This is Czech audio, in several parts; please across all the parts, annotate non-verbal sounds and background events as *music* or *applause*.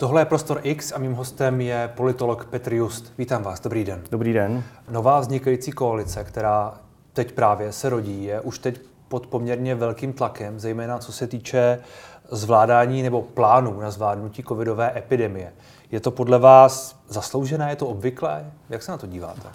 Tohle je Prostor X a mým hostem je politolog Petr Just. Vítám vás, dobrý den. Dobrý den. Nová vznikající koalice, která teď právě se rodí, je už teď pod poměrně velkým tlakem, zejména co se týče zvládání nebo plánů na zvládnutí covidové epidemie. Je to podle vás zasloužené, je to obvyklé? Jak se na to díváte?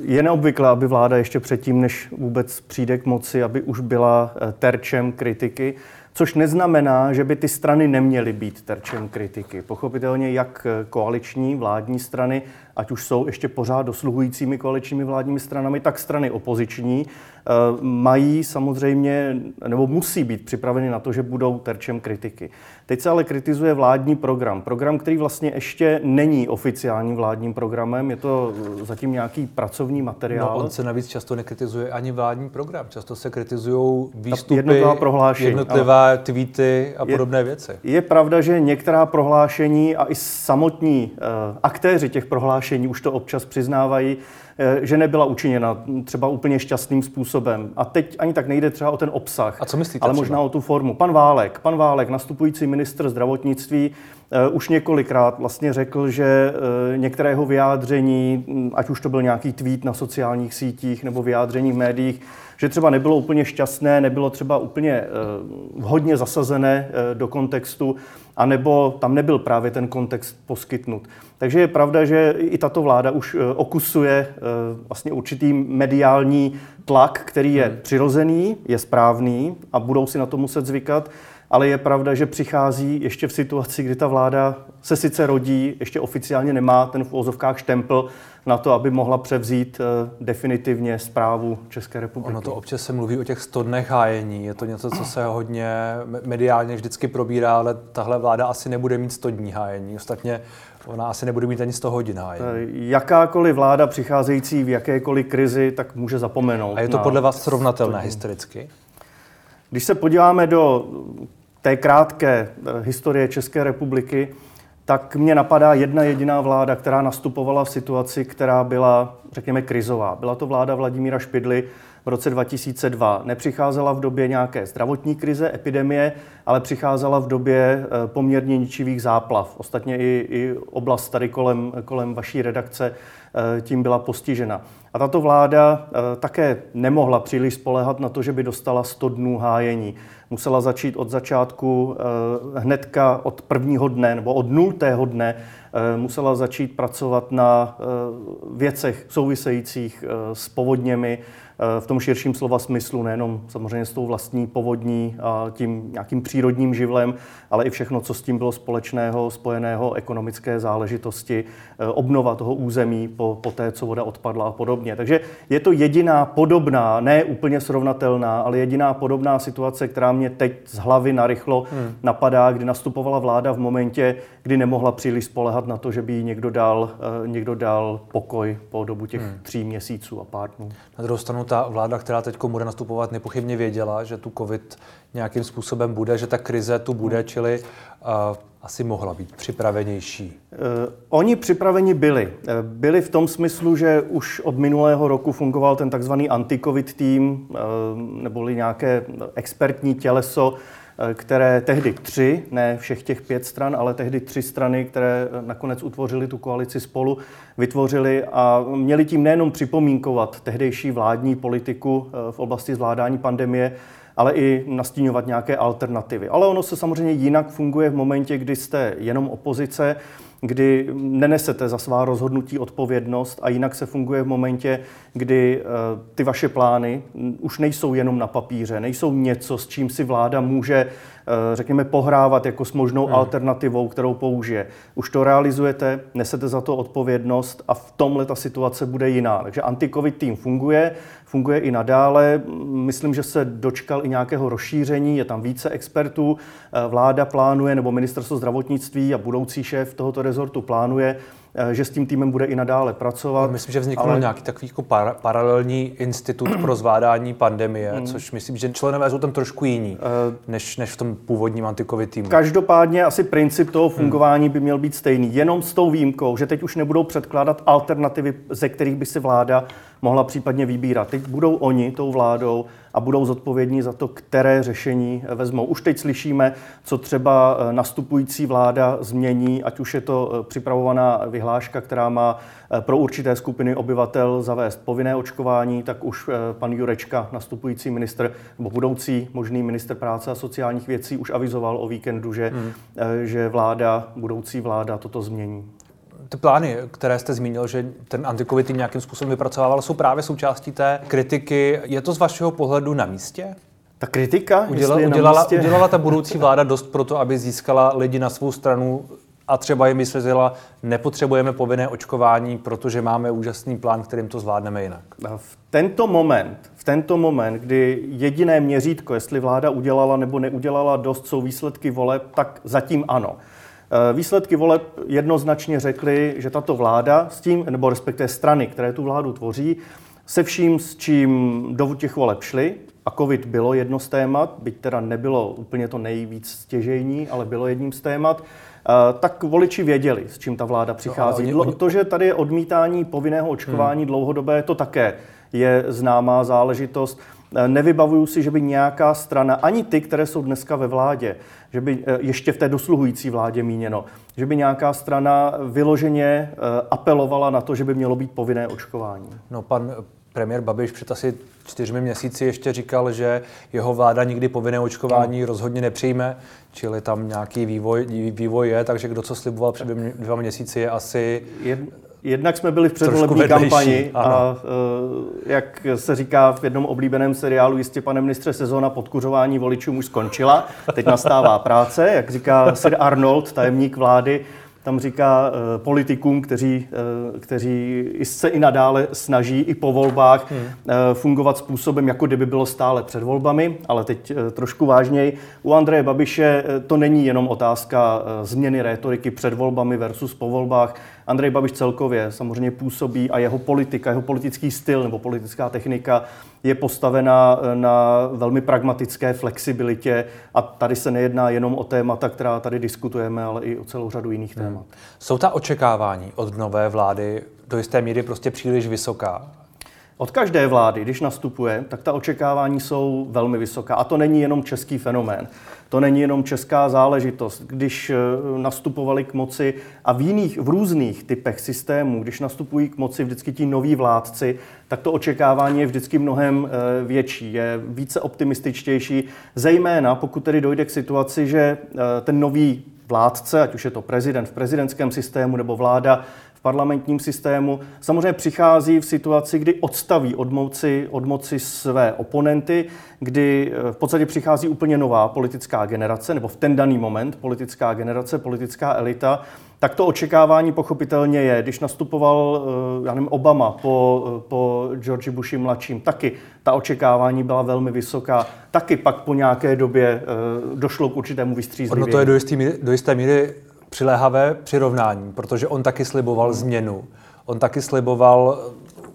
Je neobvyklé, aby vláda ještě předtím, než vůbec přijde k moci, aby už byla terčem kritiky. Což neznamená, že by ty strany neměly být terčem kritiky. Pochopitelně jak koaliční vládní strany, ať už jsou ještě pořád dosluhujícími koaličními vládními stranami, tak strany opoziční, eh, mají samozřejmě, nebo musí být připraveny na to, že budou terčem kritiky. Teď se ale kritizuje vládní program. Program, který vlastně ještě není oficiálním vládním programem, je to zatím nějaký pracovní materiál. No, on se navíc často nekritizuje ani vládní program. Často se kritizují výstupy, jednotlivá prohlášení. jednotlivá tweety a podobné je, věci. Je pravda, že některá prohlášení a i samotní uh, aktéři těch prohlášení už to občas přiznávají, uh, že nebyla učiněna třeba úplně šťastným způsobem. A teď ani tak nejde třeba o ten obsah, a co myslíte ale třeba? možná o tu formu. Pan Válek, pan Válek, nastupující ministr zdravotnictví, už několikrát vlastně řekl, že uh, některé jeho vyjádření, ať už to byl nějaký tweet na sociálních sítích nebo vyjádření v médiích, že třeba nebylo úplně šťastné, nebylo třeba úplně uh, hodně zasazené do kontextu, anebo tam nebyl právě ten kontext poskytnut. Takže je pravda, že i tato vláda už okusuje vlastně určitý mediální tlak, který je hmm. přirozený, je správný a budou si na to muset zvykat, ale je pravda, že přichází ještě v situaci, kdy ta vláda se sice rodí, ještě oficiálně nemá ten v ozovkách štempl, na to, aby mohla převzít eh, definitivně zprávu České republiky. Ono to občas se mluví o těch 100 dnech hájení. Je to něco, co se hodně mediálně vždycky probírá, ale tahle vláda asi nebude mít 100 dní hájení. Ostatně ona asi nebude mít ani 100 hodin hájení. Eh, jakákoliv vláda přicházející v jakékoliv krizi, tak může zapomenout. A je to podle vás srovnatelné historicky? Když se podíváme do té krátké eh, historie České republiky, tak mě napadá jedna jediná vláda, která nastupovala v situaci, která byla, řekněme, krizová. Byla to vláda Vladimíra Špidly v roce 2002. Nepřicházela v době nějaké zdravotní krize, epidemie, ale přicházela v době eh, poměrně ničivých záplav. Ostatně i, i oblast tady kolem, kolem vaší redakce tím byla postižena. A tato vláda eh, také nemohla příliš spolehat na to, že by dostala 100 dnů hájení musela začít od začátku eh, hnedka od prvního dne nebo od nultého dne eh, musela začít pracovat na eh, věcech souvisejících s povodněmi, Eh, v tom širším slova smyslu, nejenom samozřejmě s tou vlastní povodní a tím nějakým přírodním živlem, ale i všechno, co s tím bylo společného, spojeného, ekonomické záležitosti, eh, obnova toho území po, po té, co voda odpadla a podobně. Takže je to jediná podobná, ne úplně srovnatelná, ale jediná podobná situace, která mě teď z hlavy narychlo hmm. napadá, kdy nastupovala vláda v momentě, kdy nemohla příliš spolehat na to, že by jí někdo dal, eh, někdo dal pokoj po dobu těch hmm. tří měsíců a pár dnů. Na druhou stranu ta vláda, která teď bude nastupovat, nepochybně věděla, že tu COVID nějakým způsobem bude, že ta krize tu bude, hmm. čili uh, asi mohla být připravenější. Uh, oni připraveni byli. Uh, byli v tom smyslu, že už od minulého roku fungoval ten takzvaný anti-covid tým, uh, neboli nějaké expertní těleso, Eh, které tehdy tři, ne všech těch pět stran, ale tehdy tři strany, které eh, nakonec utvořili tu koalici spolu, vytvořili a měli tím nejenom připomínkovat tehdejší vládní politiku eh, v oblasti zvládání pandemie, ale i nastíňovat nějaké alternativy. Ale ono se samozřejmě jinak funguje v momentě, kdy jste jenom opozice, kdy nenesete za svá rozhodnutí odpovědnost a jinak se funguje v momentě, kdy ty vaše plány už nejsou jenom na papíře, nejsou něco, s čím si vláda může Eh, řekněme, pohrávat jako s možnou hmm. alternativou, kterou použije. Už to realizujete, nesete za to odpovědnost a v tomhle ta situace bude jiná. Takže anti-covid tým funguje, funguje i nadále. Myslím, že se dočkal i nějakého rozšíření, je tam více expertů. Eh, vláda plánuje, nebo ministerstvo zdravotnictví a budoucí šéf tohoto rezortu plánuje že s tím týmem bude i nadále pracovat. Myslím, že vznikl ale... nějaký takový jako par- paralelní institut pro zvládání pandemie, hmm. což myslím, že členové jsou tam trošku jiní, uh, než, než v tom původním antikovi týmu. Každopádně asi princip toho hmm. fungování hmm. by měl být stejný, jenom s tou výjimkou, že teď už nebudou předkládat alternativy, ze kterých by si vláda mohla případně vybírat. Teď budou oni tou vládou a budou zodpovědní za to, které řešení vezmou. Už teď slyšíme, co třeba eh, nastupující vláda změní, ať už je to eh, připravovaná vyhláška, která má eh, pro určité skupiny obyvatel zavést povinné očkování, tak už pan Jurečka, nastupující minister nebo budoucí možný minister práce a sociálních věcí, už avizoval o víkendu, že, hmm. že vláda, budoucí vláda toto změní ty plány, které jste zmínil, že ten antikovid nějakým způsobem vypracovával, jsou právě součástí té kritiky. Je to z vašeho pohledu na místě? Ta kritika Uděla, udělala, místě? udělala ta budoucí vláda dost pro to, aby získala lidi na svou stranu a třeba jim vysvětlila, nepotřebujeme povinné očkování, protože máme úžasný plán, kterým to zvládneme jinak. V tento moment, v tento moment, kdy jediné měřítko, jestli vláda udělala nebo neudělala dost, jsou výsledky voleb, tak zatím ano. Eh, výsledky voleb jednoznačně řekly, že tato vláda s tím, nebo respektive strany, které tu vládu tvoří, se vším, s čím do těch voleb šly, a covid bylo jedno z témat, byť teda nebylo úplně to nejvíc stěžejní, ale bylo jedním z témat, eh, tak voliči věděli, s čím ta vláda přichází. No, oni, oni... To, že tady je odmítání povinného očkování hmm. dlouhodobé, to také je známá záležitost. Eh, nevybavuju si, že by nějaká strana, ani ty, které jsou dneska ve vládě, že by eh, ještě v té dosluhující vládě míněno, že by nějaká strana vyloženě eh, apelovala na to, že by mělo být povinné očkování. No, pan premiér Babiš před asi čtyřmi měsíci ještě říkal, že jeho vláda nikdy povinné očkování no. rozhodně nepřijme, čili tam nějaký vývoj, vývoj je, takže kdo co sliboval před dvěma měsíci je asi... Jed, Jednak jsme byli v předvolební kampani a e, jak se říká v jednom oblíbeném seriálu, jistě pane ministře, sezóna podkuřování voličů už skončila, teď nastává práce, jak říká Sir Arnold, tajemník vlády, tam říká uh, politikům, kteří, uh, kteří se i nadále snaží i po volbách hmm. uh, fungovat způsobem, jako kdyby bylo stále před volbami, ale teď uh, trošku vážněji. U Andreje Babiše uh, to není jenom otázka uh, změny rétoriky před volbami versus po volbách. Andrej Babiš celkově samozřejmě působí a jeho politika, jeho politický styl nebo politická technika je postavena eh, na velmi pragmatické flexibilitě a tady se nejedná jenom o témata, která tady diskutujeme, ale i o celou řadu jiných hmm. témat. Hmm. Jsou ta očekávání od nové vlády do jisté míry prostě příliš vysoká? Od každé vlády, když nastupuje, tak ta očekávání jsou velmi vysoká. A to není jenom český fenomén. To není jenom česká záležitost. Když eh, nastupovali k moci a v jiných, v různých typech systémů, když nastupují k moci vždycky ti noví vládci, tak to očekávání je vždycky mnohem eh, větší, je více optimističtější, zejména pokud tedy dojde k situaci, že eh, ten nový vládce, ať už je to prezident v prezidentském systému nebo vláda parlamentním systému, samozřejmě přichází v situaci, kdy odstaví od moci, od moci své oponenty, kdy eh, v podstatě přichází úplně nová politická generace, nebo v ten daný moment politická generace, politická elita, tak to očekávání pochopitelně je. Když nastupoval eh, já nevím, Obama po, eh, po George Bushi mladším, taky ta očekávání byla velmi vysoká. Taky pak po nějaké době došlo k určitému vystřízlivění. No to je do jisté míry, do jisté míry přiléhavé přirovnání, protože on taky sliboval změnu. On taky sliboval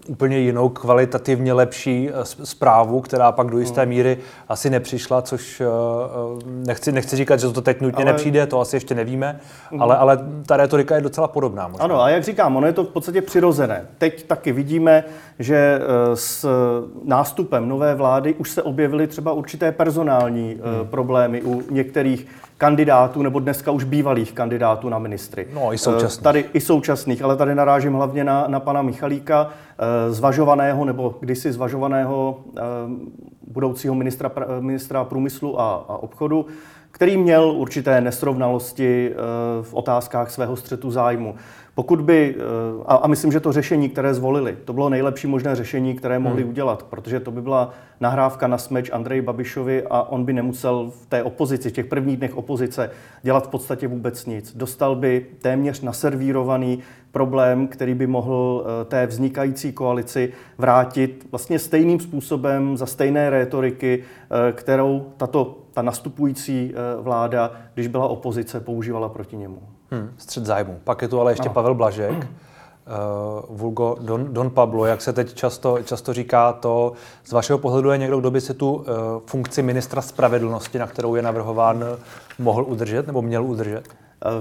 úplně jinou, kvalitativně lepší eh, zprávu, která pak do jisté hmm. míry asi nepřišla, což eh, eh, nechci, nechci říkat, že to teď nutně ale... nepřijde, to asi ještě nevíme, mm. ale, ale ta retorika je docela podobná. Možná. Ano, a jak říkám, ono je to v podstatě přirozené. Teď taky vidíme, že s nástupem nové vlády už se objevily třeba určité personální mm. problémy u některých kandidátů, nebo dneska už bývalých kandidátů na ministry. No, i současných. Tady i současných, ale tady narážím hlavně na, na pana Michalíka, zvažovaného nebo kdysi zvažovaného eh, budoucího ministra, ministra průmyslu a, a obchodu, který měl určité nesrovnalosti eh, v otázkách svého střetu zájmu. Pokud by, eh, a, myslím, že to řešení, které zvolili, to bylo nejlepší možné řešení, které mohli hmm. udělat, protože to by byla nahrávka na smeč Andreji Babišovi a on by nemusel v té opozici, v těch prvních dnech opozice, dělat v podstatě vůbec nic. Dostal by téměř naservírovaný problém, který by mohl eh, té vznikající koalici vrátit vlastně stejným způsobem, za stejné rétoriky, kterou tato ta nastupující vláda, když byla opozice, používala proti němu. Hmm, střed zájmu. Pak je tu ale ještě no. Pavel Blažek, uh, Vulgo Don, Don Pablo, jak se teď často, často říká, to z vašeho pohledu je někdo, kdo by si tu uh, funkci ministra spravedlnosti, na kterou je navrhován, mohl udržet nebo měl udržet?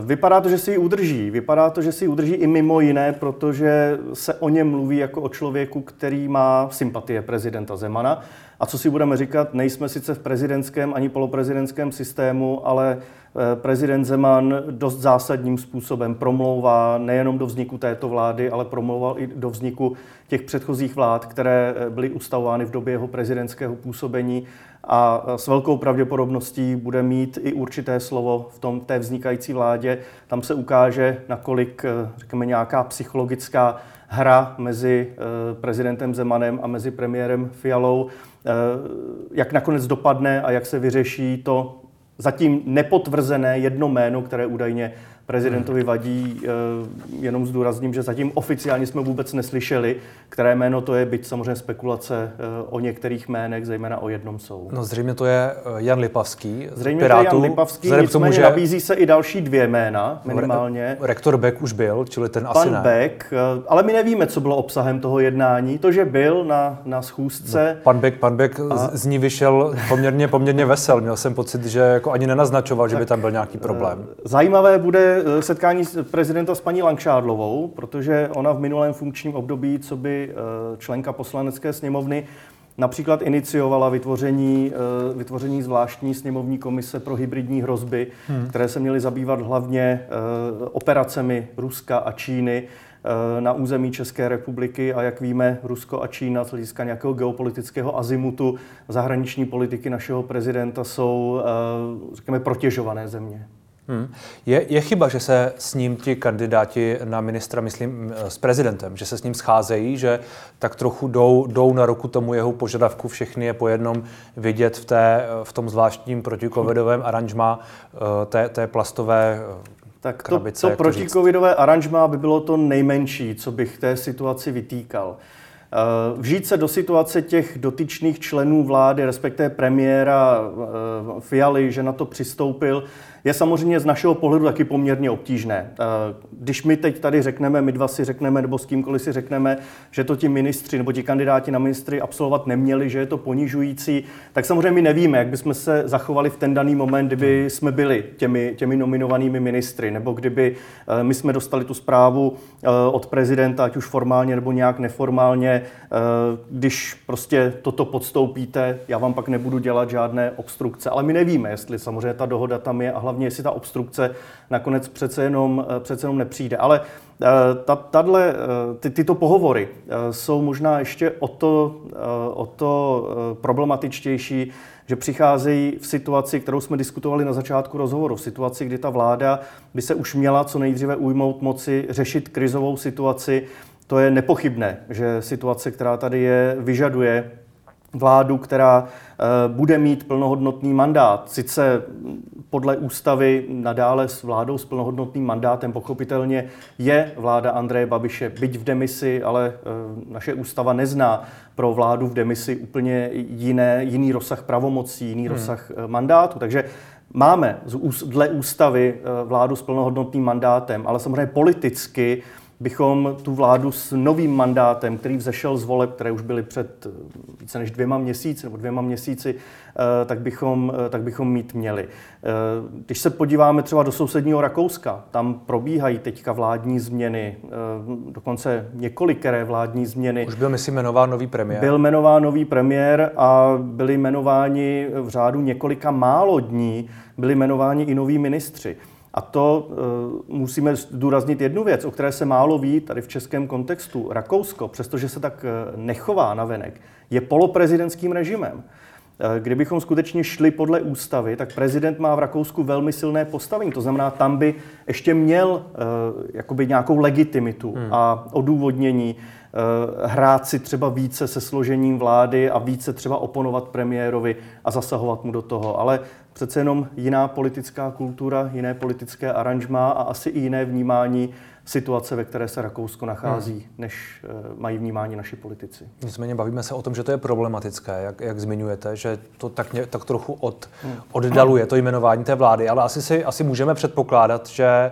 Vypadá to, že si ji udrží. Vypadá to, že si ji udrží i mimo jiné, protože se o něm mluví jako o člověku, který má sympatie prezidenta Zemana. A co si budeme říkat, nejsme sice v prezidentském ani poloprezidentském systému, ale eh, prezident Zeman dost zásadním způsobem promlouvá nejenom do vzniku této vlády, ale promlouval i do vzniku těch předchozích vlád, které eh, byly ustavovány v době jeho prezidentského působení a eh, s velkou pravděpodobností bude mít i určité slovo v tom té vznikající vládě. Tam se ukáže, nakolik, řekněme, nějaká psychologická hra mezi prezidentem Zemanem a mezi premiérem Fialou Eh, jak nakonec dopadne a jak se vyřeší to zatím nepotvrzené jedno jméno, které údajně prezidentovi vadí. Eh, jenom zdůrazním, že zatím oficiálně jsme vůbec neslyšeli, které jméno to je, byť samozřejmě spekulace eh, o některých jménech, zejména o jednom jsou. No zřejmě to je eh, Jan Lipavský. Zřejmě Pirátu, to je Jan Lipavský, nicméně tomu, že... nabízí se i další dvě jména minimálně. Rektor Beck už byl, čili ten Pan asi ne. Beck, ale my nevíme, co bylo obsahem toho jednání. To, že byl na, na schůzce. No, pan Beck, pan Beck a... z ní vyšel poměrně, poměrně vesel. Měl jsem pocit, že jako ani nenaznačoval, tak, že by tam byl nějaký problém. Zajímavé bude Eh, setkání prezidenta s paní Langšádlovou, protože ona v minulém funkčním období, co by eh, členka poslanecké sněmovny, například iniciovala vytvoření, eh, vytvoření zvláštní sněmovní komise pro hybridní hrozby, hmm. které se měly zabývat hlavně operacemi Ruska a Číny na území České republiky a jak víme, Rusko a Čína z hlediska nějakého geopolitického azimutu zahraniční politiky našeho prezidenta jsou, řekněme, protěžované země. Hmm. Je, je chyba, že se s ním ti kandidáti na ministra, myslím, s prezidentem, že se s ním scházejí, že tak trochu jdou, jdou na ruku tomu jeho požadavku všechny je po jednom vidět v, té, v tom zvláštním protikovidovém aranžma eh, té, té plastové eh, tak to, krabice, to protikovidové aranžma by bylo to nejmenší, co bych té situaci vytýkal. Eh, vžít se do situace těch dotyčných členů vlády, respektive premiéra Fialy, že na to přistoupil, je samozřejmě z našeho pohledu taky poměrně obtížné. Eh, když my teď tady řekneme, my dva si řekneme, nebo s kýmkoliv si řekneme, že to ti ministři nebo ti kandidáti na ministry absolvovat neměli, že je to ponižující, tak samozřejmě my nevíme, jak bychom se zachovali v ten daný moment, kdyby jsme byli těmi, těmi nominovanými ministry, nebo kdyby eh, my jsme dostali tu zprávu eh, od prezidenta, ať už formálně nebo nějak neformálně, když prostě toto podstoupíte, já vám pak nebudu dělat žádné obstrukce. Ale my nevíme, jestli samozřejmě ta dohoda tam je a hlavně jestli ta obstrukce nakonec přece jenom, eh, přece jenom nepřijde. Ale eh, ta, tadle, eh, ty, tyto pohovory jsou možná ještě o to, o to problematičtější, že přicházejí v situaci, kterou jsme diskutovali na začátku rozhovoru, v situaci, kdy ta vláda by se už měla co nejdříve ujmout moci řešit krizovou situaci. To je nepochybné, že situace, která tady je, vyžaduje vládu, která bude mít plnohodnotný mandát. Sice podle ústavy nadále s vládou s plnohodnotným mandátem. Pochopitelně je vláda Andreje Babiše, byť v demisi, ale e, naše ústava nezná pro vládu v demisi úplně jiné, jiný rozsah pravomocí, jiný hmm. rozsah e, mandátu. Takže máme dle ústavy vládu s plnohodnotným mandátem, ale samozřejmě politicky bychom tu vládu s novým mandátem, který vzešel z voleb, které už byly před eh, více než dvěma měsíci nebo dvěma měsíci, eh, tak bychom, eh, tak bychom mít měli. Když se podíváme třeba do sousedního Rakouska, tam probíhají teďka vládní změny, dokonce několikeré vládní změny. Už byl, myslím, jmenován nový premiér. Byl jmenován nový premiér a byli jmenováni v řádu několika málo dní, byli jmenováni i noví ministři. A to uh, musíme zdůraznit jednu věc, o které se málo ví tady v českém kontextu. Rakousko, přestože se tak uh, nechová na venek, je poloprezidentským režimem. Uh, kdybychom skutečně šli podle ústavy, tak prezident má v Rakousku velmi silné postavení. To znamená, tam by ještě měl uh, jakoby nějakou legitimitu hmm. a odůvodnění hrát si třeba více se složením vlády a více třeba oponovat premiérovi a zasahovat mu do toho. Ale přece jenom jiná politická kultura, jiné politické aranžma a asi i jiné vnímání situace, ve které se Rakousko nachází, hmm. než uh, mají vnímání naši politici. Nicméně bavíme se o tom, že to je problematické, jak, jak zmiňujete, že to tak, ně, tak trochu od, hmm. oddaluje to jmenování té vlády, ale asi, si, asi můžeme předpokládat, že eh,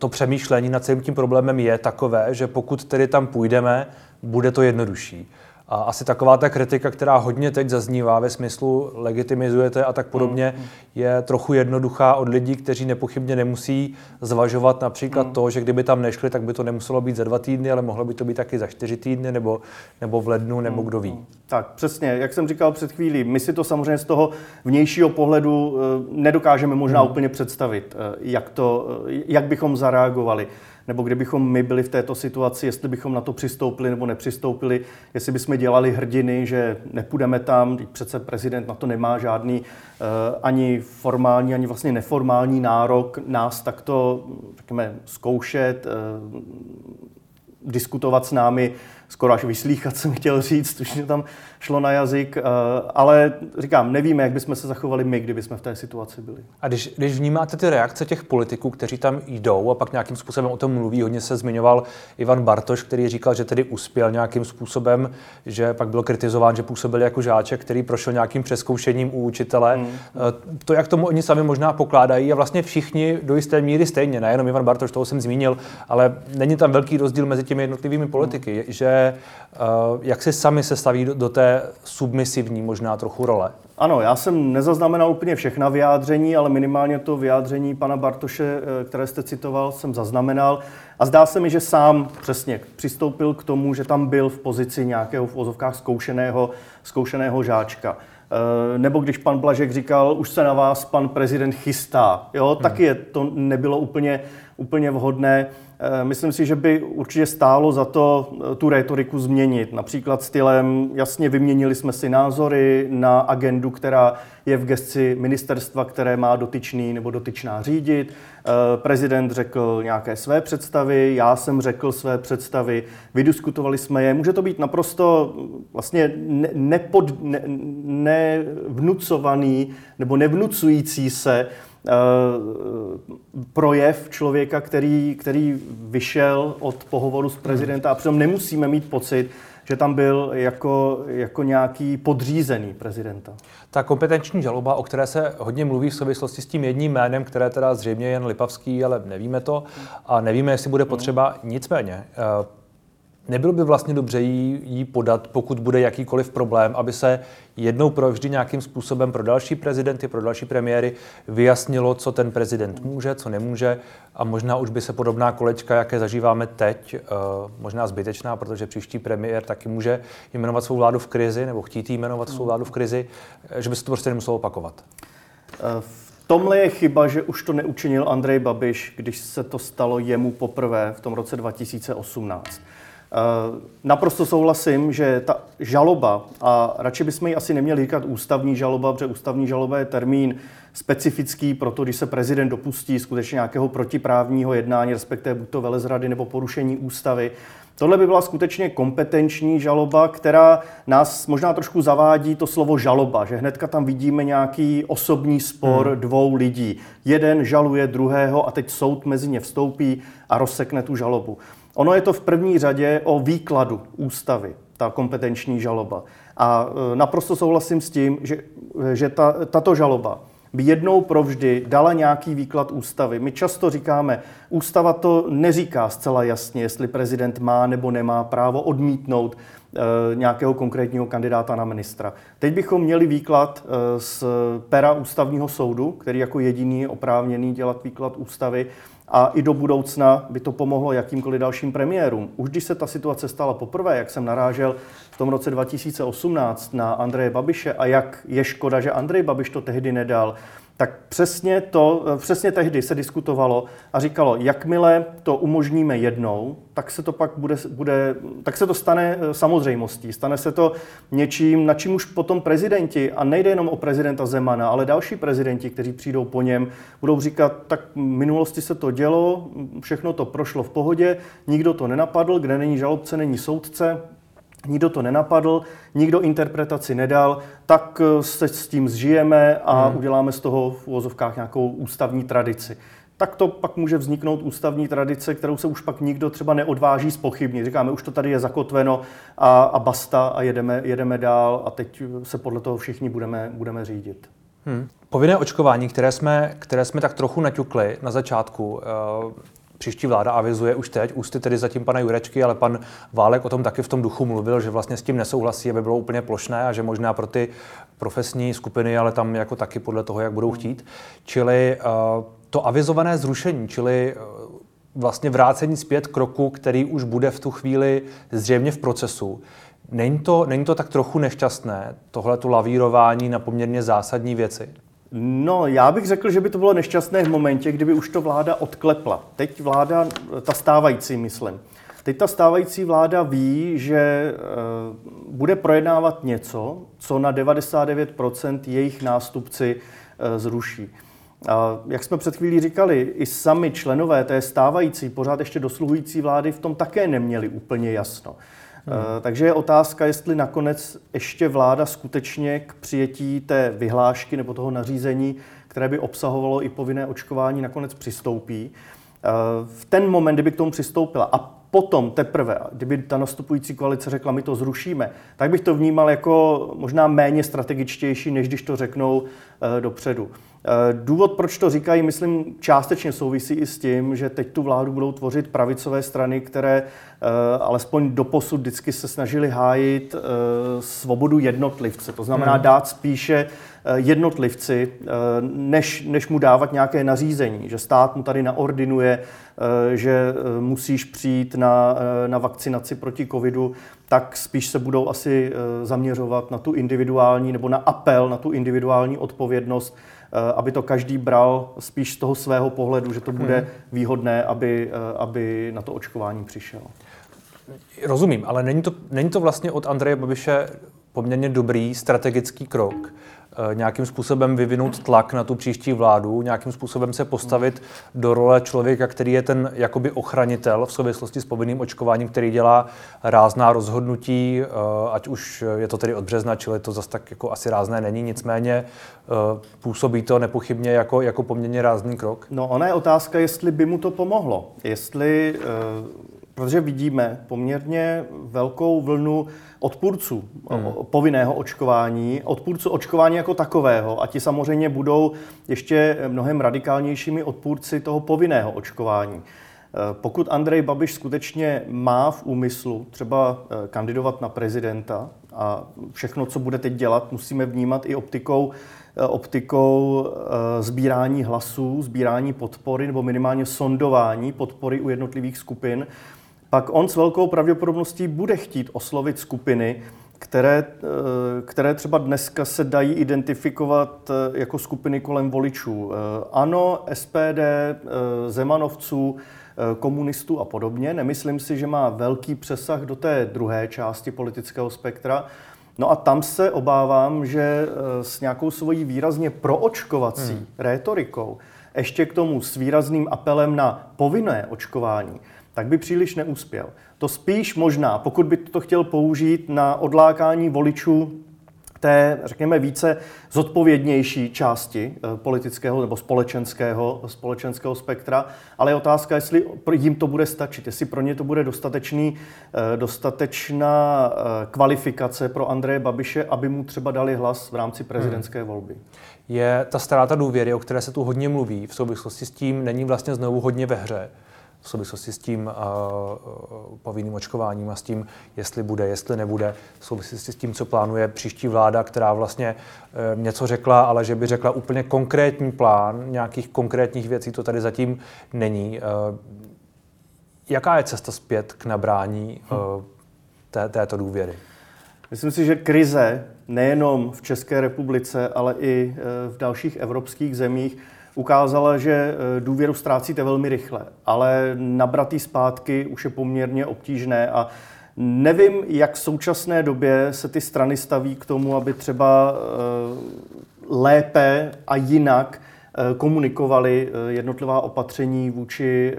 to přemýšlení nad celým tím problémem je takové, že pokud tedy tam půjdeme, bude to jednodušší. A asi taková ta kritika, která hodně teď zaznívá ve smyslu legitimizujete a tak podobně, mm. je trochu jednoduchá od lidí, kteří nepochybně nemusí zvažovat například mm. to, že kdyby tam nešli, tak by to nemuselo být za dva týdny, ale mohlo by to být taky za čtyři týdny nebo, nebo v lednu, nebo mm. kdo ví. Tak přesně, jak jsem říkal před chvílí, my si to samozřejmě z toho vnějšího pohledu eh, nedokážeme možná mm. úplně představit, eh, jak, to, eh, jak bychom zareagovali nebo kdybychom my byli v této situaci, jestli bychom na to přistoupili nebo nepřistoupili, jestli bychom dělali hrdiny, že nepůjdeme tam, přece prezident na to nemá žádný uh, ani formální, ani vlastně neformální nárok nás takto, řekněme, zkoušet, uh, diskutovat s námi, skoro až vyslíchat jsem chtěl říct, už tam šlo na jazyk, eh, ale říkám, nevíme, jak bychom se zachovali my, kdyby jsme v té situaci byli. A když, když vnímáte ty reakce těch politiků, kteří tam jdou a pak nějakým způsobem o tom mluví, hodně se zmiňoval Ivan Bartoš, který říkal, že tedy uspěl nějakým způsobem, že pak byl kritizován, že působil jako žáček, který prošel nějakým přeskoušením u učitele. Hmm. Eh, to, jak tomu oni sami možná pokládají, a vlastně všichni do jisté míry stejně, nejenom Ivan Bartoš, toho jsem zmínil, ale není tam velký rozdíl mezi těmi jednotlivými politiky, hmm. že eh, jak si sami se staví do, do té submisivní možná trochu role. Ano, já jsem nezaznamenal úplně všechna vyjádření, ale minimálně to vyjádření pana Bartoše, eh, které jste citoval, jsem zaznamenal. A zdá se mi, že sám přesně přistoupil k tomu, že tam byl v pozici nějakého v ozovkách zkoušeného, zkoušeného žáčka. Eh, nebo když pan Blažek říkal, už se na vás pan prezident chystá, jo, hmm. taky je, to nebylo úplně, úplně vhodné. Eh, myslím si, že by určitě stálo za to eh, tu retoriku změnit. Například stylem, jasně vyměnili jsme si názory na agendu, která je v gesci ministerstva, které má dotyčný nebo dotyčná řídit. Eh, prezident řekl nějaké své představy, já jsem řekl své představy, vydiskutovali jsme je. Může to být naprosto vlastně nepod, ne, nevnucovaný nebo nevnucující se projev člověka, který, který vyšel od pohovoru s prezidenta a přitom nemusíme mít pocit, že tam byl jako, jako nějaký podřízený prezidenta. Ta kompetenční žaloba, o které se hodně mluví v souvislosti s tím jedním jménem, které teda zřejmě jen Lipavský, ale nevíme to a nevíme, jestli bude potřeba. Nicméně, eh, Nebylo by vlastně dobře jí, jí podat, pokud bude jakýkoliv problém, aby se jednou pro vždy nějakým způsobem pro další prezidenty, pro další premiéry vyjasnilo, co ten prezident může, co nemůže a možná už by se podobná kolečka, jaké zažíváme teď, eh, možná zbytečná, protože příští premiér taky může jmenovat svou vládu v krizi nebo chtít jmenovat svou vládu v krizi, eh, že by se to prostě nemuselo opakovat. Eh, v tomhle je chyba, že už to neučinil Andrej Babiš, když se to stalo jemu poprvé v tom roce 2018. Eh, naprosto souhlasím, že ta žaloba, a radši bychom ji asi neměli říkat ústavní žaloba, protože ústavní žaloba je termín specifický pro to, když se prezident dopustí skutečně nějakého protiprávního jednání, respektive buď to velezrady nebo porušení ústavy. Tohle by byla skutečně kompetenční žaloba, která nás možná trošku zavádí to slovo žaloba, že hnedka tam vidíme nějaký osobní spor hmm. dvou lidí. Jeden žaluje druhého a teď soud mezi ně vstoupí a rozsekne tu žalobu. Ono je to v první řadě o výkladu ústavy, ta kompetenční žaloba. A e, naprosto souhlasím s tím, že, že ta, tato žaloba by jednou provždy dala nějaký výklad ústavy. My často říkáme, ústava to neříká zcela jasně, jestli prezident má nebo nemá právo odmítnout e, nějakého konkrétního kandidáta na ministra. Teď bychom měli výklad e, z pera ústavního soudu, který jako jediný je oprávněný dělat výklad ústavy a i do budoucna by to pomohlo jakýmkoliv dalším premiérům. Už když se ta situace stala poprvé, jak jsem narážel v tom roce 2018 na Andreje Babiše a jak je škoda, že Andrej Babiš to tehdy nedal, tak přesně, to, přesně tehdy se diskutovalo a říkalo, jakmile to umožníme jednou, tak se to pak bude, bude tak se to stane eh, samozřejmostí. Stane se to něčím, na čím už potom prezidenti, a nejde jenom o prezidenta Zemana, ale další prezidenti, kteří přijdou po něm, budou říkat, tak v minulosti se to dělo, všechno to prošlo v pohodě, nikdo to nenapadl, kde není žalobce, není soudce, nikdo to nenapadl, nikdo interpretaci nedal, tak eh, se s tím zžijeme a hmm. uděláme z toho v úvozovkách nějakou ústavní tradici. Tak to pak může vzniknout ústavní tradice, kterou se už pak nikdo třeba neodváží spochybnit. Říkáme, už to tady je zakotveno a, a basta a jedeme, jedeme dál a teď se podle toho všichni budeme, budeme řídit. Hmm. Povinné očkování, které jsme, které jsme tak trochu naťukli na začátku, uh příští vláda avizuje už teď, ústy tedy zatím pana Jurečky, ale pan Válek o tom taky v tom duchu mluvil, že vlastně s tím nesouhlasí, aby bylo úplně plošné a že možná pro ty profesní skupiny, ale tam jako taky podle toho, jak budou chtít. Čili uh, to avizované zrušení, čili uh, vlastně vrácení zpět kroku, který už bude v tu chvíli zřejmě v procesu. Není to, není to tak trochu nešťastné, tohle tu lavírování na poměrně zásadní věci? No, já bych řekl, že by to bylo nešťastné v momentě, kdyby už to vláda odklepla. Teď vláda, ta stávající, myslím. Teď ta stávající vláda ví, že e, bude projednávat něco, co na 99% jejich nástupci e, zruší. A jak jsme před chvílí říkali, i sami členové té stávající, pořád ještě dosluhující vlády v tom také neměli úplně jasno. Hmm. Eh, takže je otázka, jestli nakonec ještě vláda skutečně k přijetí té vyhlášky nebo toho nařízení, které by obsahovalo i povinné očkování, nakonec přistoupí. Eh, v ten moment, kdyby k tomu přistoupila a potom teprve, kdyby ta nastupující koalice řekla, my to zrušíme, tak bych to vnímal jako možná méně strategičtější, než když to řeknou eh, dopředu. Eh, důvod, proč to říkají, myslím, částečně souvisí i s tím, že teď tu vládu budou tvořit pravicové strany, které eh, alespoň doposud vždycky se snažili hájit svobodu jednotlivce. To znamená hmm. dát spíše jednotlivci, než, než mu dávat nějaké nařízení, že stát mu tady naordinuje, že musíš přijít na, na vakcinaci proti covidu, tak spíš se budou asi zaměřovat na tu individuální nebo na apel na tu individuální odpovědnost Eh, aby to každý bral spíš z toho svého pohledu, že to bude hmm. výhodné, aby, eh, aby na to očkování přišel. Rozumím, ale není to, není to vlastně od Andreje Babiše poměrně dobrý strategický krok, Eh, nějakým způsobem vyvinout tlak na tu příští vládu, nějakým způsobem se postavit do role člověka, který je ten jakoby ochranitel v souvislosti s povinným očkováním, který dělá rázná rozhodnutí, eh, ať už je to tedy od března, čili to zase tak jako asi rázné není, nicméně eh, působí to nepochybně jako, jako poměrně rázný krok. No ona je otázka, jestli by mu to pomohlo. Jestli, protože vidíme poměrně velkou vlnu odpůrců hmm. povinného očkování, odpůrců očkování jako takového a ti samozřejmě budou ještě mnohem radikálnějšími odpůrci toho povinného očkování. E, pokud Andrej Babiš skutečně má v úmyslu třeba e, kandidovat na prezidenta a všechno, co bude teď dělat, musíme vnímat i optikou e, optikou sbírání hlasů, sbírání podpory nebo minimálně sondování podpory u jednotlivých skupin, pak on s velkou pravděpodobností bude chtít oslovit skupiny, které, eh, které třeba dneska se dají identifikovat eh, jako skupiny kolem voličů. Eh, ano, SPD, Zemanovců, komunistů a podobně. Nemyslím si, že má velký přesah do té druhé části politického spektra. No a tam se obávám, že s nějakou svojí výrazně proočkovací hmm. rétorikou, ještě k tomu s výrazným apelem na povinné očkování, tak by příliš neuspěl. To spíš možná, pokud by to chtěl použít na odlákání voličů té, řekněme, více zodpovědnější části eh, politického nebo společenského, společenského spektra, ale je otázka, jestli jim to bude stačit, jestli pro ně to bude dostatečný, eh, dostatečná eh, kvalifikace pro Andreje Babiše, aby mu třeba dali hlas v rámci prezidentské hmm. volby. Je ta ztráta důvěry, o které se tu hodně mluví, v souvislosti s tím není vlastně znovu hodně ve hře v souvislosti s tím uh, povinným očkováním a s tím, jestli bude, jestli nebude, v souvislosti s tím, co plánuje příští vláda, která vlastně uh, něco řekla, ale že by řekla úplně konkrétní plán nějakých konkrétních věcí, to tady zatím není. Uh, jaká je cesta zpět k nabrání uh, té, této důvěry? Myslím si, že krize nejenom v České republice, ale i v dalších evropských zemích ukázala, že eh, důvěru ztrácíte velmi rychle, ale nabratý zpátky už je poměrně obtížné a nevím, jak v současné době se ty strany staví k tomu, aby třeba eh, lépe a jinak eh, komunikovali jednotlivá opatření vůči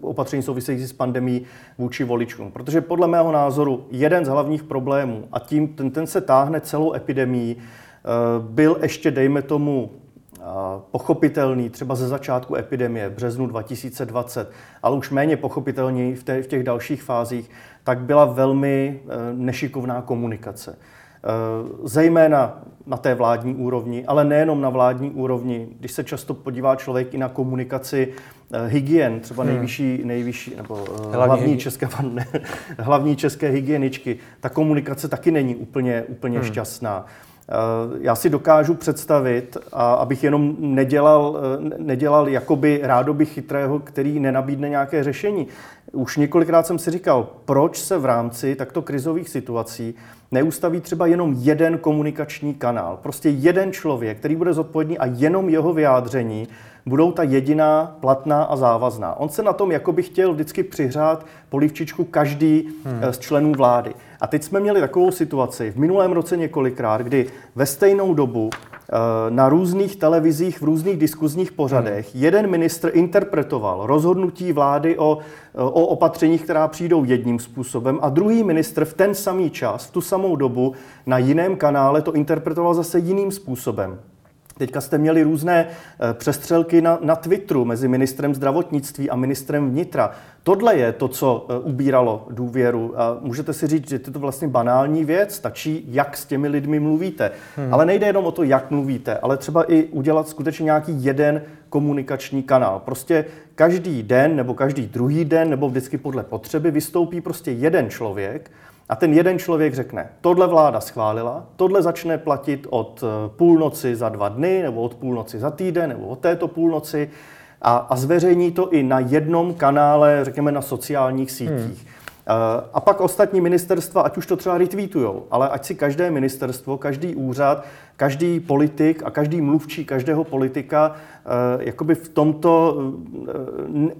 opatření související s pandemí vůči voličům. Protože podle mého názoru jeden z hlavních problémů, a tím ten, ten se táhne celou epidemii, byl ještě, dejme tomu, pochopitelný třeba ze začátku epidemie v březnu 2020, ale už méně pochopitelný v, v těch dalších fázích, tak byla velmi e, nešikovná komunikace. zejména na té vládní úrovni, ale nejenom na vládní úrovni. Když se často podívá člověk i na komunikaci eh, hygien, třeba hmm. nejvyšší, nejvyšší nebo hlavní, hlavní, české, ne, *laughs* hlavní české hygieničky, ta komunikace taky není úplně, úplně hmm. šťastná. Já si dokážu představit, a abych jenom nedělal, nedělal jakoby rádoby chytrého, který nenabídne nějaké řešení. Už několikrát jsem si říkal, proč se v rámci takto krizových situací neustaví třeba jenom jeden komunikační kanál. Prostě jeden člověk, který bude zodpovědný a jenom jeho vyjádření budou ta jediná platná a závazná. On se na tom jako by chtěl vždycky přihřát polivčičku každý hmm. Eh, z členů vlády. A teď jsme měli takovou situaci v minulém roce několikrát, kdy ve stejnou dobu eh, na různých televizích, v různých diskuzních pořadech hmm. jeden ministr interpretoval rozhodnutí vlády o, eh, o opatřeních, která přijdou jedním způsobem a druhý ministr v ten samý čas, v tu samou dobu na jiném kanále to interpretoval zase jiným způsobem. Teďka jste měli různé eh, přestřelky na, na Twitteru mezi ministrem zdravotnictví a ministrem vnitra. Tohle je to, co eh, ubíralo důvěru. A můžete si říct, že je to vlastně banální věc, stačí, jak s těmi lidmi mluvíte. Hmm. Ale nejde jenom o to, jak mluvíte, ale třeba i udělat skutečně nějaký jeden komunikační kanál. Prostě každý den nebo každý druhý den nebo vždycky podle potřeby vystoupí prostě jeden člověk a ten jeden člověk řekne, tohle vláda schválila, tohle začne platit od eh, půlnoci za dva dny, nebo od půlnoci za týden, nebo od této půlnoci a, a zveřejní to i na jednom kanále, řekněme na sociálních sítích. Hmm. Eh, a pak ostatní ministerstva, ať už to třeba retweetujou, ale ať si každé ministerstvo, každý úřad, každý politik a každý mluvčí každého politika eh, jakoby v tomto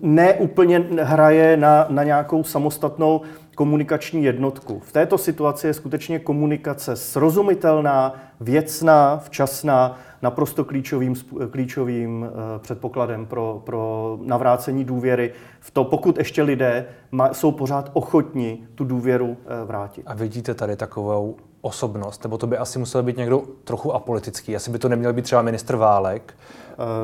neúplně hraje na, na nějakou samostatnou komunikační jednotku. V této situaci je skutečně komunikace srozumitelná, věcná, včasná, naprosto klíčovým, klíčovým eh, předpokladem pro, pro navrácení důvěry v to, pokud ještě lidé jsou pořád ochotní tu důvěru eh, vrátit. A vidíte tady takovou osobnost, nebo to by asi musel být někdo trochu apolitický. Asi by to neměl být třeba ministr Válek,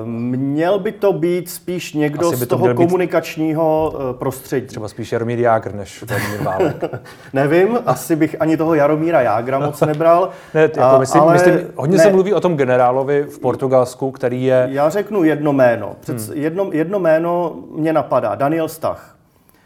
Měl by to být spíš někdo Asi z toho komunikačního být... Eh, prostředí. Třeba spíš Jaromír Jágr než Vladimír Válek. *laughs* Nevím, asi bych ani toho Jaromíra Jágra moc *laughs* nebral. ne, jako a, myslím, ale myslím, hodně ne. se mluví o tom generálovi v Portugalsku, který je... Já řeknu jedno jméno. Před, hmm. jedno, jedno jméno mě napadá. Daniel Stach.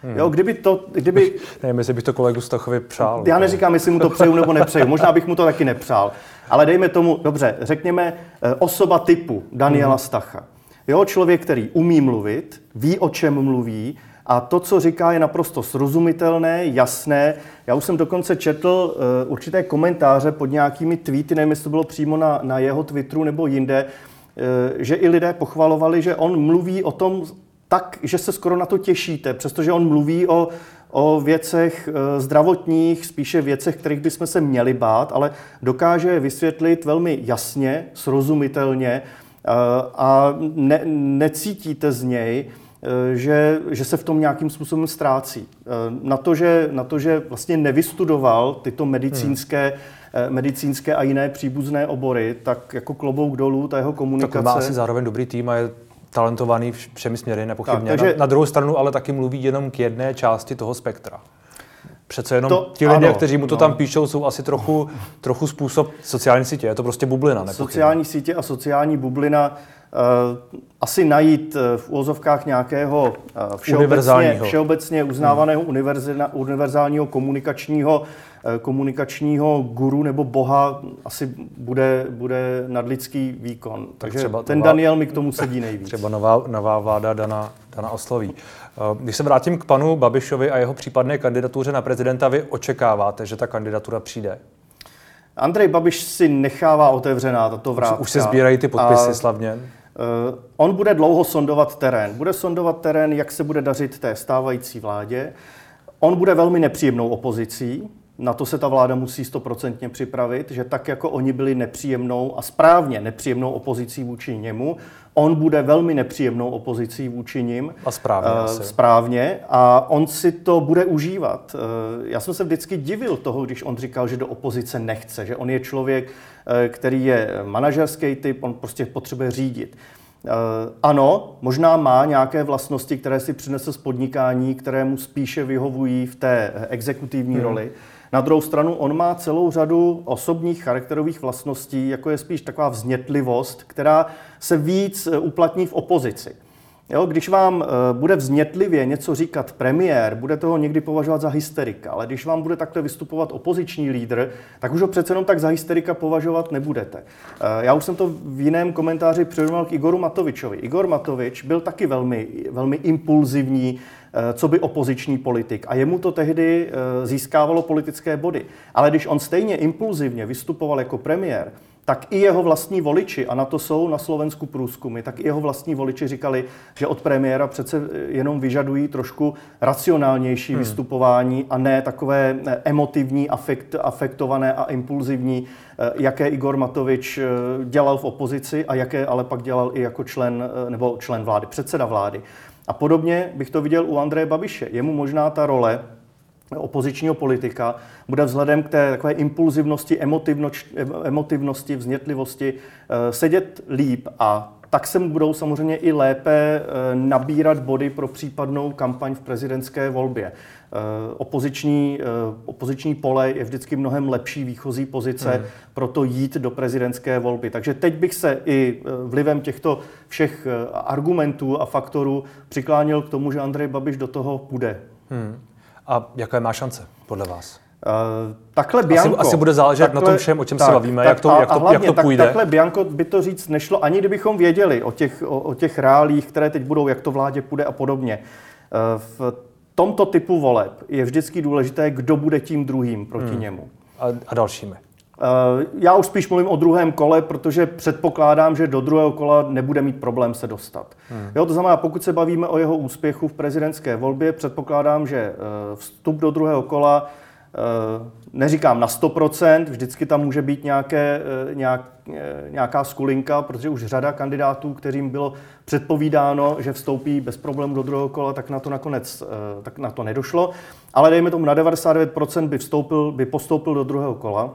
Hmm. Jo, kdyby to, kdyby... *laughs* Nevím, jestli bych to kolegu Stachovi přál. Já neříkám, jestli mu to přeju nebo nepřeju. Možná bych mu to taky nepřál. Ale dejme tomu, dobře, řekněme eh, osoba typu Daniela hmm. Stacha. Jo, člověk, který umí mluvit, ví, o čem mluví, a to, co říká, je naprosto srozumitelné, jasné. Já už jsem dokonce četl uh, určité komentáře pod nějakými tweety, nevím, jestli to bylo přímo na, na jeho Twitteru nebo jinde, uh, že i lidé pochvalovali, že on mluví o tom tak, že se skoro na to těšíte, přestože on mluví o, o věcech eh, zdravotních, spíše věcech, kterých bychom se měli bát, ale dokáže je vysvětlit velmi jasně, srozumitelně eh, a ne, necítíte z něj, eh, že, že se v tom nějakým způsobem ztrácí. Na to, že, na to, že vlastně nevystudoval tyto medicínské hmm. medicínské a jiné příbuzné obory, tak jako klobouk dolů, ta jeho komunikace... Tak má asi zároveň dobrý tým a je talentovaný všemi směry, nepochybně. Tak, takže... na, na druhou stranu ale taky mluví jenom k jedné části toho spektra. Přece jenom to, ti lidé, ano, kteří mu to no. tam píšou, jsou asi trochu, trochu způsob sociální sítě. Je to prostě bublina. Nepochybně. Sociální sítě a sociální bublina asi najít uh, v úvozovkách nějakého uh, všeobecně, všeobecně uznávaného hmm. univerzálního komunikačního Eh, komunikačního guru nebo boha asi bude, bude nadlidský výkon. Takže třeba ten nová, Daniel mi k tomu sedí nejvíc. Třeba nová, nová vláda Dana, Dana osloví. Eh, když se vrátím k panu Babišovi a jeho případné kandidatuře na prezidenta, vy očekáváte, že ta kandidatura přijde? Andrej Babiš si nechává otevřená tato vrátka. Už se sbírají ty podpisy a, slavně. Uh, on bude dlouho sondovat terén. Bude sondovat terén, jak se bude dařit té stávající vládě. On bude velmi nepříjemnou opozicí, na to se ta vláda musí stoprocentně připravit, že tak jako oni byli nepříjemnou a správně nepříjemnou opozicí vůči němu, on bude velmi nepříjemnou opozicí vůči ním. A správně. Uh, asi. Správně. A on si to bude užívat. Uh, já jsem se vždycky divil toho, když on říkal, že do opozice nechce, že on je člověk, uh, který je manažerský typ, on prostě potřebuje řídit. Ano, možná má nějaké vlastnosti, které si přinesl z podnikání, které mu spíše vyhovují v té exekutivní hmm. roli. Na druhou stranu on má celou řadu osobních charakterových vlastností, jako je spíš taková vznětlivost, která se víc uplatní v opozici. Jo, když vám uh, bude vznětlivě něco říkat premiér, bude toho někdy považovat za hysterika, ale když vám bude takto vystupovat opoziční lídr, tak už ho přece jenom tak za hysterika považovat nebudete. Uh, já už jsem to v jiném komentáři přirovnal k Igoru Matovičovi. Igor Matovič byl taky velmi, velmi impulzivní, uh, co by opoziční politik. A jemu to tehdy získávalo politické body. Ale když on stejně impulzivně vystupoval jako premiér, tak i jeho vlastní voliči, a na to jsou na Slovensku průzkumy, tak i jeho vlastní voliči říkali, že od premiéra přece jenom vyžadují trošku racionálnější hmm. vystupování a ne takové eh, emotivní, afekt, afektované a impulzivní, eh, jaké Igor Matovič eh, dělal v opozici a jaké ale pak dělal i jako člen nebo člen vlády, předseda vlády. A podobně bych to viděl u Andreje Babiše. Jemu možná ta role opozičního politika bude vzhledem k té takové impulzivnosti, emotivnosti, vznětlivosti eh, sedět líp a tak se mu budou samozřejmě i lépe eh, nabírat body pro případnou kampaň v prezidentské volbě. Eh, opoziční, opoziční pole je vždycky mnohem lepší výchozí pozice hmm. pro to jít do prezidentské volby. Takže teď bych se i vlivem těchto všech argumentů a faktorů přikláněl k tomu, že Andrej Babiš do toho půjde. Hmm. A jaké má šance podle vás? Uh, takhle Bianco, asi, asi bude záležet takhle, na tom všem, o čem tak, se bavíme, tak, jak to, a, jak to, hlavně, jak to půjde. Tak, takhle Bianco by to říct nešlo, ani kdybychom věděli o těch, o, o těch reálích, které teď budou, jak to vládě půjde a podobně. Uh, v tomto typu voleb je vždycky důležité, kdo bude tím druhým proti hmm. němu. A, a dalšími. Eh, já už spíš mluvím o druhém kole, protože předpokládám, že do druhého kola nebude mít problém se dostat. Hmm. Jo, to znamená, pokud se bavíme o jeho úspěchu v prezidentské volbě, předpokládám, že eh, vstup do druhého kola eh, neříkám na 100%, vždycky tam může být nějaké, nějak, nějaká skulinka, protože už řada kandidátů, kterým bylo předpovídáno, že vstoupí bez problémů do druhého kola, tak na to nakonec tak na to nedošlo. Ale dejme tomu na 99% by, vstoupil, by postoupil do druhého kola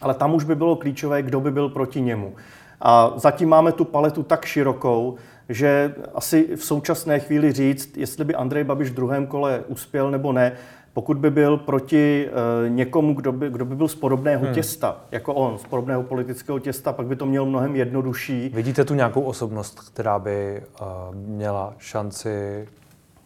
ale tam už by bylo klíčové, kdo by byl proti němu. A zatím máme tu paletu tak širokou, že asi v současné chvíli říct, jestli by Andrej Babiš v druhém kole uspěl nebo ne, pokud by byl proti uh, někomu, kdo by, kdo by byl z podobného hmm. těsta, jako on, z podobného politického těsta, pak by to měl mnohem jednodušší. Vidíte tu nějakou osobnost, která by uh, měla šanci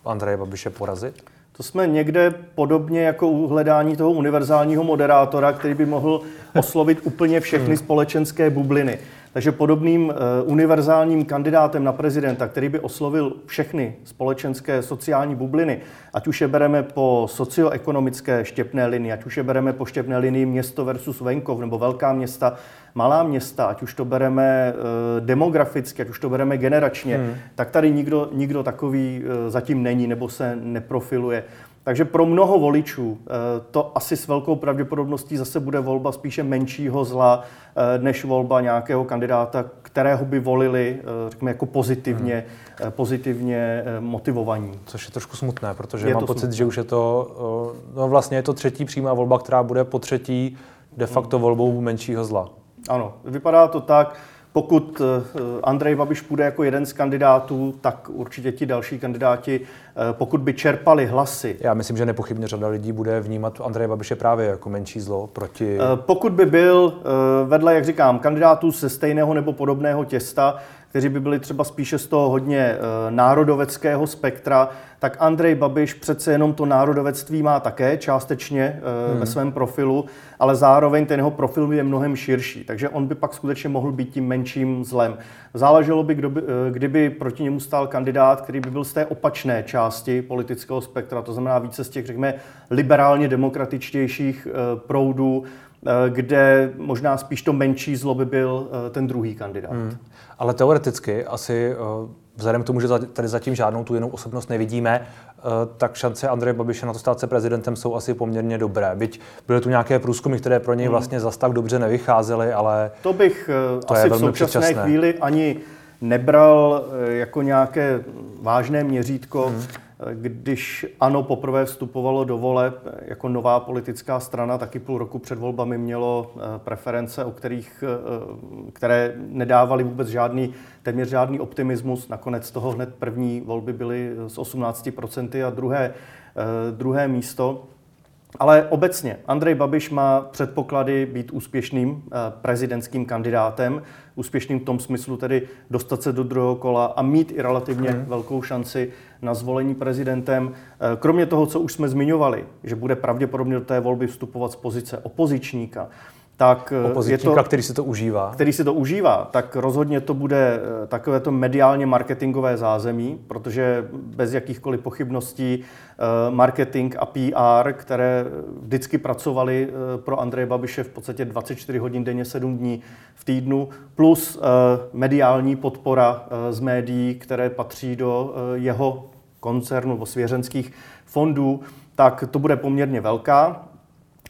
Andreje Babiše porazit? To jsme někde podobně jako u hledání toho univerzálního moderátora, který by mohl oslovit úplně všechny hmm. společenské bubliny. Takže podobným uh, univerzálním kandidátem na prezidenta, který by oslovil všechny společenské sociální bubliny, ať už je bereme po socioekonomické štěpné linii, ať už je bereme po štěpné linii město versus venkov nebo velká města, malá města, ať už to bereme uh, demograficky, ať už to bereme generačně, hmm. tak tady nikdo, nikdo takový uh, zatím není nebo se neprofiluje. Takže pro mnoho voličů eh, to asi s velkou pravděpodobností zase bude volba spíše menšího zla, eh, než volba nějakého kandidáta, kterého by volili, eh, řekněme, jako pozitivně, hmm. pozitivně motivovaní. Což je trošku smutné, protože je mám pocit, smutné. že už je to, no vlastně je to třetí přímá volba, která bude po třetí de facto hmm. volbou menšího zla. Ano, vypadá to tak. Pokud eh, Andrej Babiš půjde jako jeden z kandidátů, tak určitě ti další kandidáti, eh, pokud by čerpali hlasy. Já myslím, že nepochybně řada lidí bude vnímat Andreje Babiše právě jako menší zlo proti. Eh, pokud by byl vedle, jak říkám, kandidátů ze stejného nebo podobného těsta, kteří by byli třeba spíše z toho hodně národoveckého spektra, tak Andrej Babiš přece jenom to národovectví má také částečně hmm. ve svém profilu, ale zároveň ten jeho profil je mnohem širší, takže on by pak skutečně mohl být tím menším zlem. Záleželo by, kdo by eh, kdyby proti němu stál kandidát, který by byl z té opačné části politického spektra, to znamená více z těch, řekněme, liberálně demokratičtějších eh, proudů, kde možná spíš to menší zlo by byl ten druhý kandidát. Hmm. Ale teoreticky asi vzhledem k tomu, že tady zatím žádnou tu jinou osobnost nevidíme, eh, tak šance Andreje Babiše na to stát se prezidentem jsou asi poměrně dobré. Byť byly tu nějaké průzkumy, které pro něj hmm. vlastně zas tak dobře nevycházely, ale to bych eh, to asi je v současné předčasné. chvíli ani nebral eh, jako nějaké vážné měřítko. Hmm když ANO poprvé vstupovalo do voleb jako nová politická strana, taky půl roku před volbami mělo eh, preference, o kterých, eh, které nedávaly vůbec žádný, téměř žádný optimismus. Nakonec toho hned první volby byly s 18% a druhé, eh, druhé místo. Ale obecně Andrej Babiš má předpoklady být úspěšným eh, prezidentským kandidátem, úspěšným v tom smyslu tedy dostat se do druhého kola a mít i relativně hmm. velkou šanci na zvolení prezidentem. Eh, kromě toho, co už jsme zmiňovali, že bude pravděpodobně do té volby vstupovat z pozice opozičníka, tak eh, je to, který si to užívá. Který si to užívá, tak rozhodně to bude eh, takové to mediálně marketingové zázemí, protože bez jakýchkoliv pochybností eh, marketing a PR, které vždycky pracovali pro Andreje Babiše v podstatě 24 hodin denně, 7 dní v týdnu, plus mediální podpora z médií, které patří do jeho koncernu nebo svěřenských fondů, tak to bude poměrně velká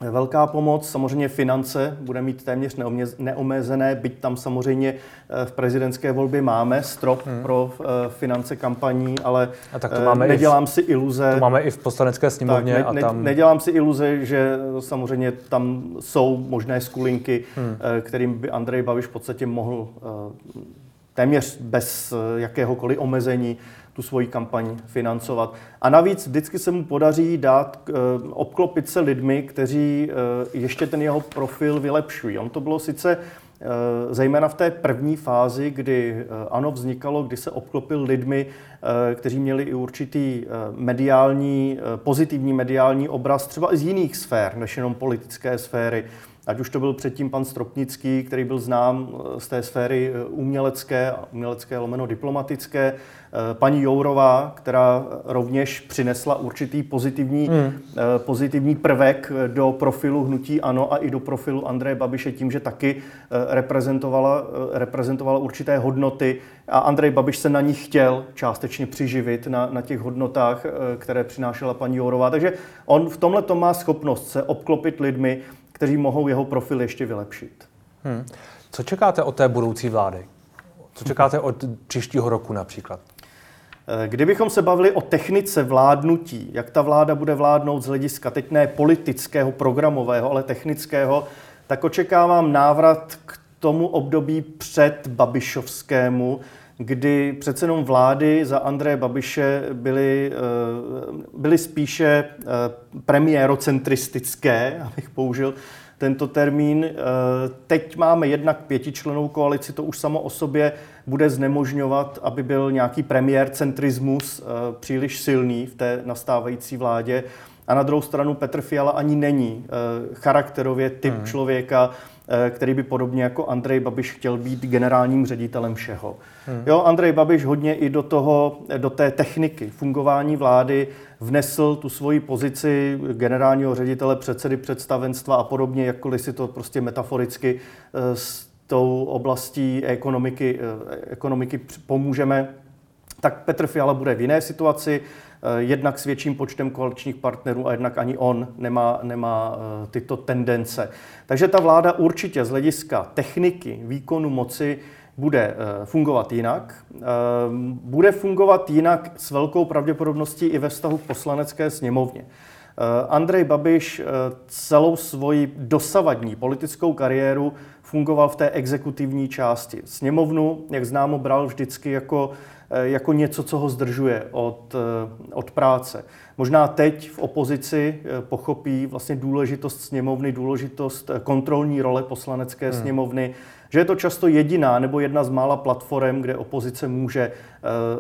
velká pomoc. Samozřejmě finance bude mít téměř neomezené, byť tam samozřejmě eh, v prezidentské volbě máme strop hmm. pro eh, finance kampaní, ale a tak to máme nedělám v, si iluze. To máme i v poslanecké sněmovně. Tak, ne, a tam... Nedělám si iluze, že samozřejmě tam jsou možné skulinky, hmm. kterým by Andrej Babiš v podstatě mohl téměř bez jakéhokoliv omezení tu svoji kampaň financovat. A navíc vždycky se mu podaří dát, eh, obklopit se lidmi, kteří eh, ještě ten jeho profil vylepšují. On to bylo sice eh, zejména v té první fázi, kdy ANO vznikalo, kdy se obklopil lidmi, kteří měli i určitý mediální, pozitivní mediální obraz třeba i z jiných sfér, než jenom politické sféry. Ať už to byl předtím pan Stropnický, který byl znám z té sféry umělecké, umělecké lomeno diplomatické, Eh, paní Jourová, která rovněž přinesla určitý pozitivní. Eh, pozitivní prvek do profilu hnutí ANO a i do profilu Andreje Babiše tím, že taky eh, reprezentovala, reprezentovala určité hodnoty a Andrej Babiš se na nich chtěl částečně přiživit na, na těch hodnotách, které přinášela paní Jourová. Takže on v tomhle to má schopnost se obklopit lidmi, kteří mohou jeho profil ještě vylepšit. Hmm. Co čekáte od té budoucí vlády? Co čekáte od příštího roku například? Eh, kdybychom se bavili o technice vládnutí, jak ta vláda bude vládnout z hlediska teď ne politického, programového, ale technického, tak očekávám návrat k tomu období před Babišovskému, kdy přece jenom vlády za Andreje Babiše byly, eh, byly spíše eh, premiérocentristické, *laughs* abych použil tento termín. Eh, teď máme jednak pětičlenou koalici, to už samo o sobě bude znemožňovat, aby byl nějaký premiér centrismus eh, příliš silný v té nastávající vládě. A na druhou stranu Petr Fiala ani není charakterově typ hmm. člověka, který by podobně jako Andrej Babiš chtěl být generálním ředitelem všeho. Hmm. Jo, Andrej Babiš hodně i do, toho, do té techniky fungování vlády vnesl tu svoji pozici generálního ředitele, předsedy představenstva a podobně, jakkoliv si to prostě metaforicky eh, s tou oblastí ekonomiky, eh, ekonomiky pomůžeme, tak Petr Fiala bude v jiné situaci. Eh, jednak s větším počtem koaličních partnerů a jednak ani on nemá, nemá eh, tyto tendence. Takže ta vláda určitě z hlediska techniky, výkonu moci bude eh, fungovat jinak. Bude fungovat jinak s velkou pravděpodobností i ve vztahu k poslanecké sněmovně. Andrej Babiš celou svoji dosavadní politickou kariéru fungoval v té exekutivní části. Sněmovnu, jak známo, bral vždycky jako jako něco, co ho zdržuje od, eh, od práce. Možná teď v opozici eh, pochopí vlastně důležitost sněmovny, důležitost kontrolní role poslanecké hmm. sněmovny, že je to často jediná nebo jedna z mála platform, kde opozice může,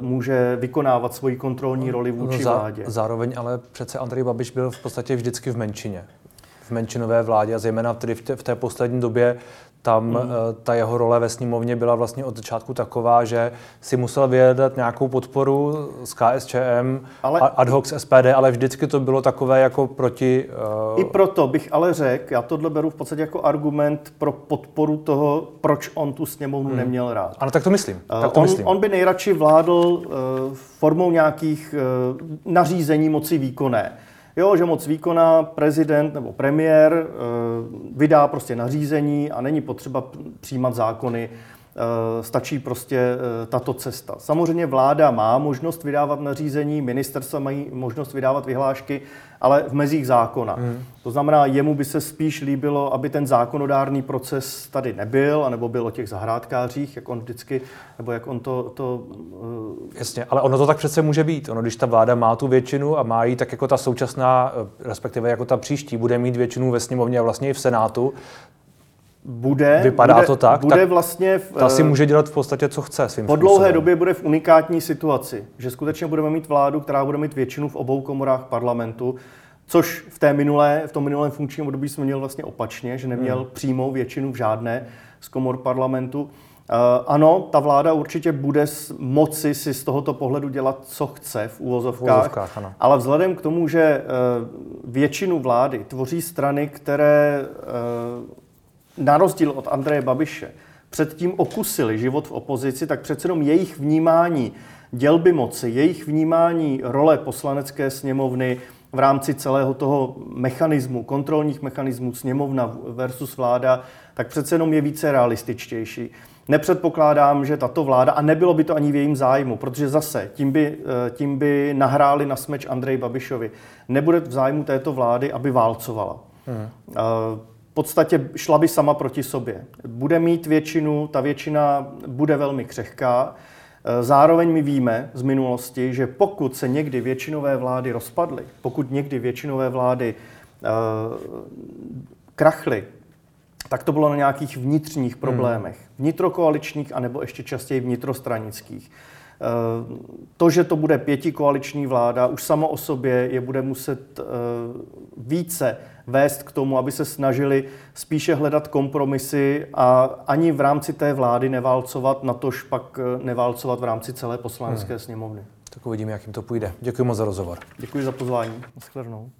může vykonávat svoji kontrolní roli vůči no, vládě. Zároveň ale přece Andrej Babiš byl v podstatě vždycky v menšině v menšinové vládě a zejména tedy v té, v té poslední době tam mm. ta jeho role ve sněmovně byla vlastně od začátku taková, že si musel vyjedat nějakou podporu z KSČM, ale, ad hoc z SPD, ale vždycky to bylo takové jako proti... Uh... I proto bych ale řekl, já tohle beru v podstatě jako argument pro podporu toho, proč on tu sněmovnu mm. neměl rád. Ano, tak to myslím. Uh, tak to on, myslím. on by nejradši vládl uh, formou nějakých uh, nařízení moci výkonné. Jo, že moc výkona prezident nebo premiér eh, vydá prostě nařízení a není potřeba přijímat zákony, stačí prostě tato cesta. Samozřejmě vláda má možnost vydávat nařízení, ministerstva mají možnost vydávat vyhlášky, ale v mezích zákona. Hmm. To znamená, jemu by se spíš líbilo, aby ten zákonodárný proces tady nebyl, anebo byl o těch zahrádkářích, jak on vždycky, nebo jak on to... to uh... Jasně, ale ono to tak přece může být. Ono, když ta vláda má tu většinu a má ji tak jako ta současná, eh, respektive jako ta příští, bude mít většinu ve sněmovně a vlastně i v Senátu, bude, Vypadá bude, to tak? Bude tak vlastně v, ta si eh, může dělat v podstatě, co chce svým Po dlouhé způsobem. době bude v unikátní situaci, že skutečně budeme mít vládu, která bude mít většinu v obou komorách parlamentu, což v, té minulé, v tom minulém funkčním období jsme měl vlastně opačně, že neměl hmm. přímou většinu v žádné z komor parlamentu. Uh, ano, ta vláda určitě bude moci si z tohoto pohledu dělat, co chce v úvozovkách, v úvozovkách ano. ale vzhledem k tomu, že uh, většinu vlády tvoří strany, které uh, na rozdíl od Andreje Babiše, předtím okusili život v opozici, tak přece jenom jejich vnímání dělby moci, jejich vnímání role poslanecké sněmovny v rámci celého toho mechanismu, kontrolních mechanismů sněmovna versus vláda, tak přece jenom je více realističtější. Nepředpokládám, že tato vláda, a nebylo by to ani v jejím zájmu, protože zase tím by, eh, tím by nahráli na smeč Andrej Babišovi. Nebude v zájmu této vlády, aby válcovala. Hmm v podstatě šla by sama proti sobě. Bude mít většinu, ta většina bude velmi křehká. E, zároveň my víme z minulosti, že pokud se někdy většinové vlády rozpadly, pokud někdy většinové vlády uh, krachly, tak to bylo na nějakých vnitřních hmm. problémech. Vnitrokoaličních, anebo ještě častěji vnitrostranických. Uh, to, že to bude pětikoaliční vláda, už samo o sobě je bude muset uh, více vést k tomu, aby se snažili spíše hledat kompromisy a ani v rámci té vlády neválcovat, natož pak eh, neválcovat v rámci celé poslanecké hmm. sněmovny. Tak uvidíme, jak jim to půjde. Děkuji moc za rozhovor. Děkuji za pozvání. Naschledanou.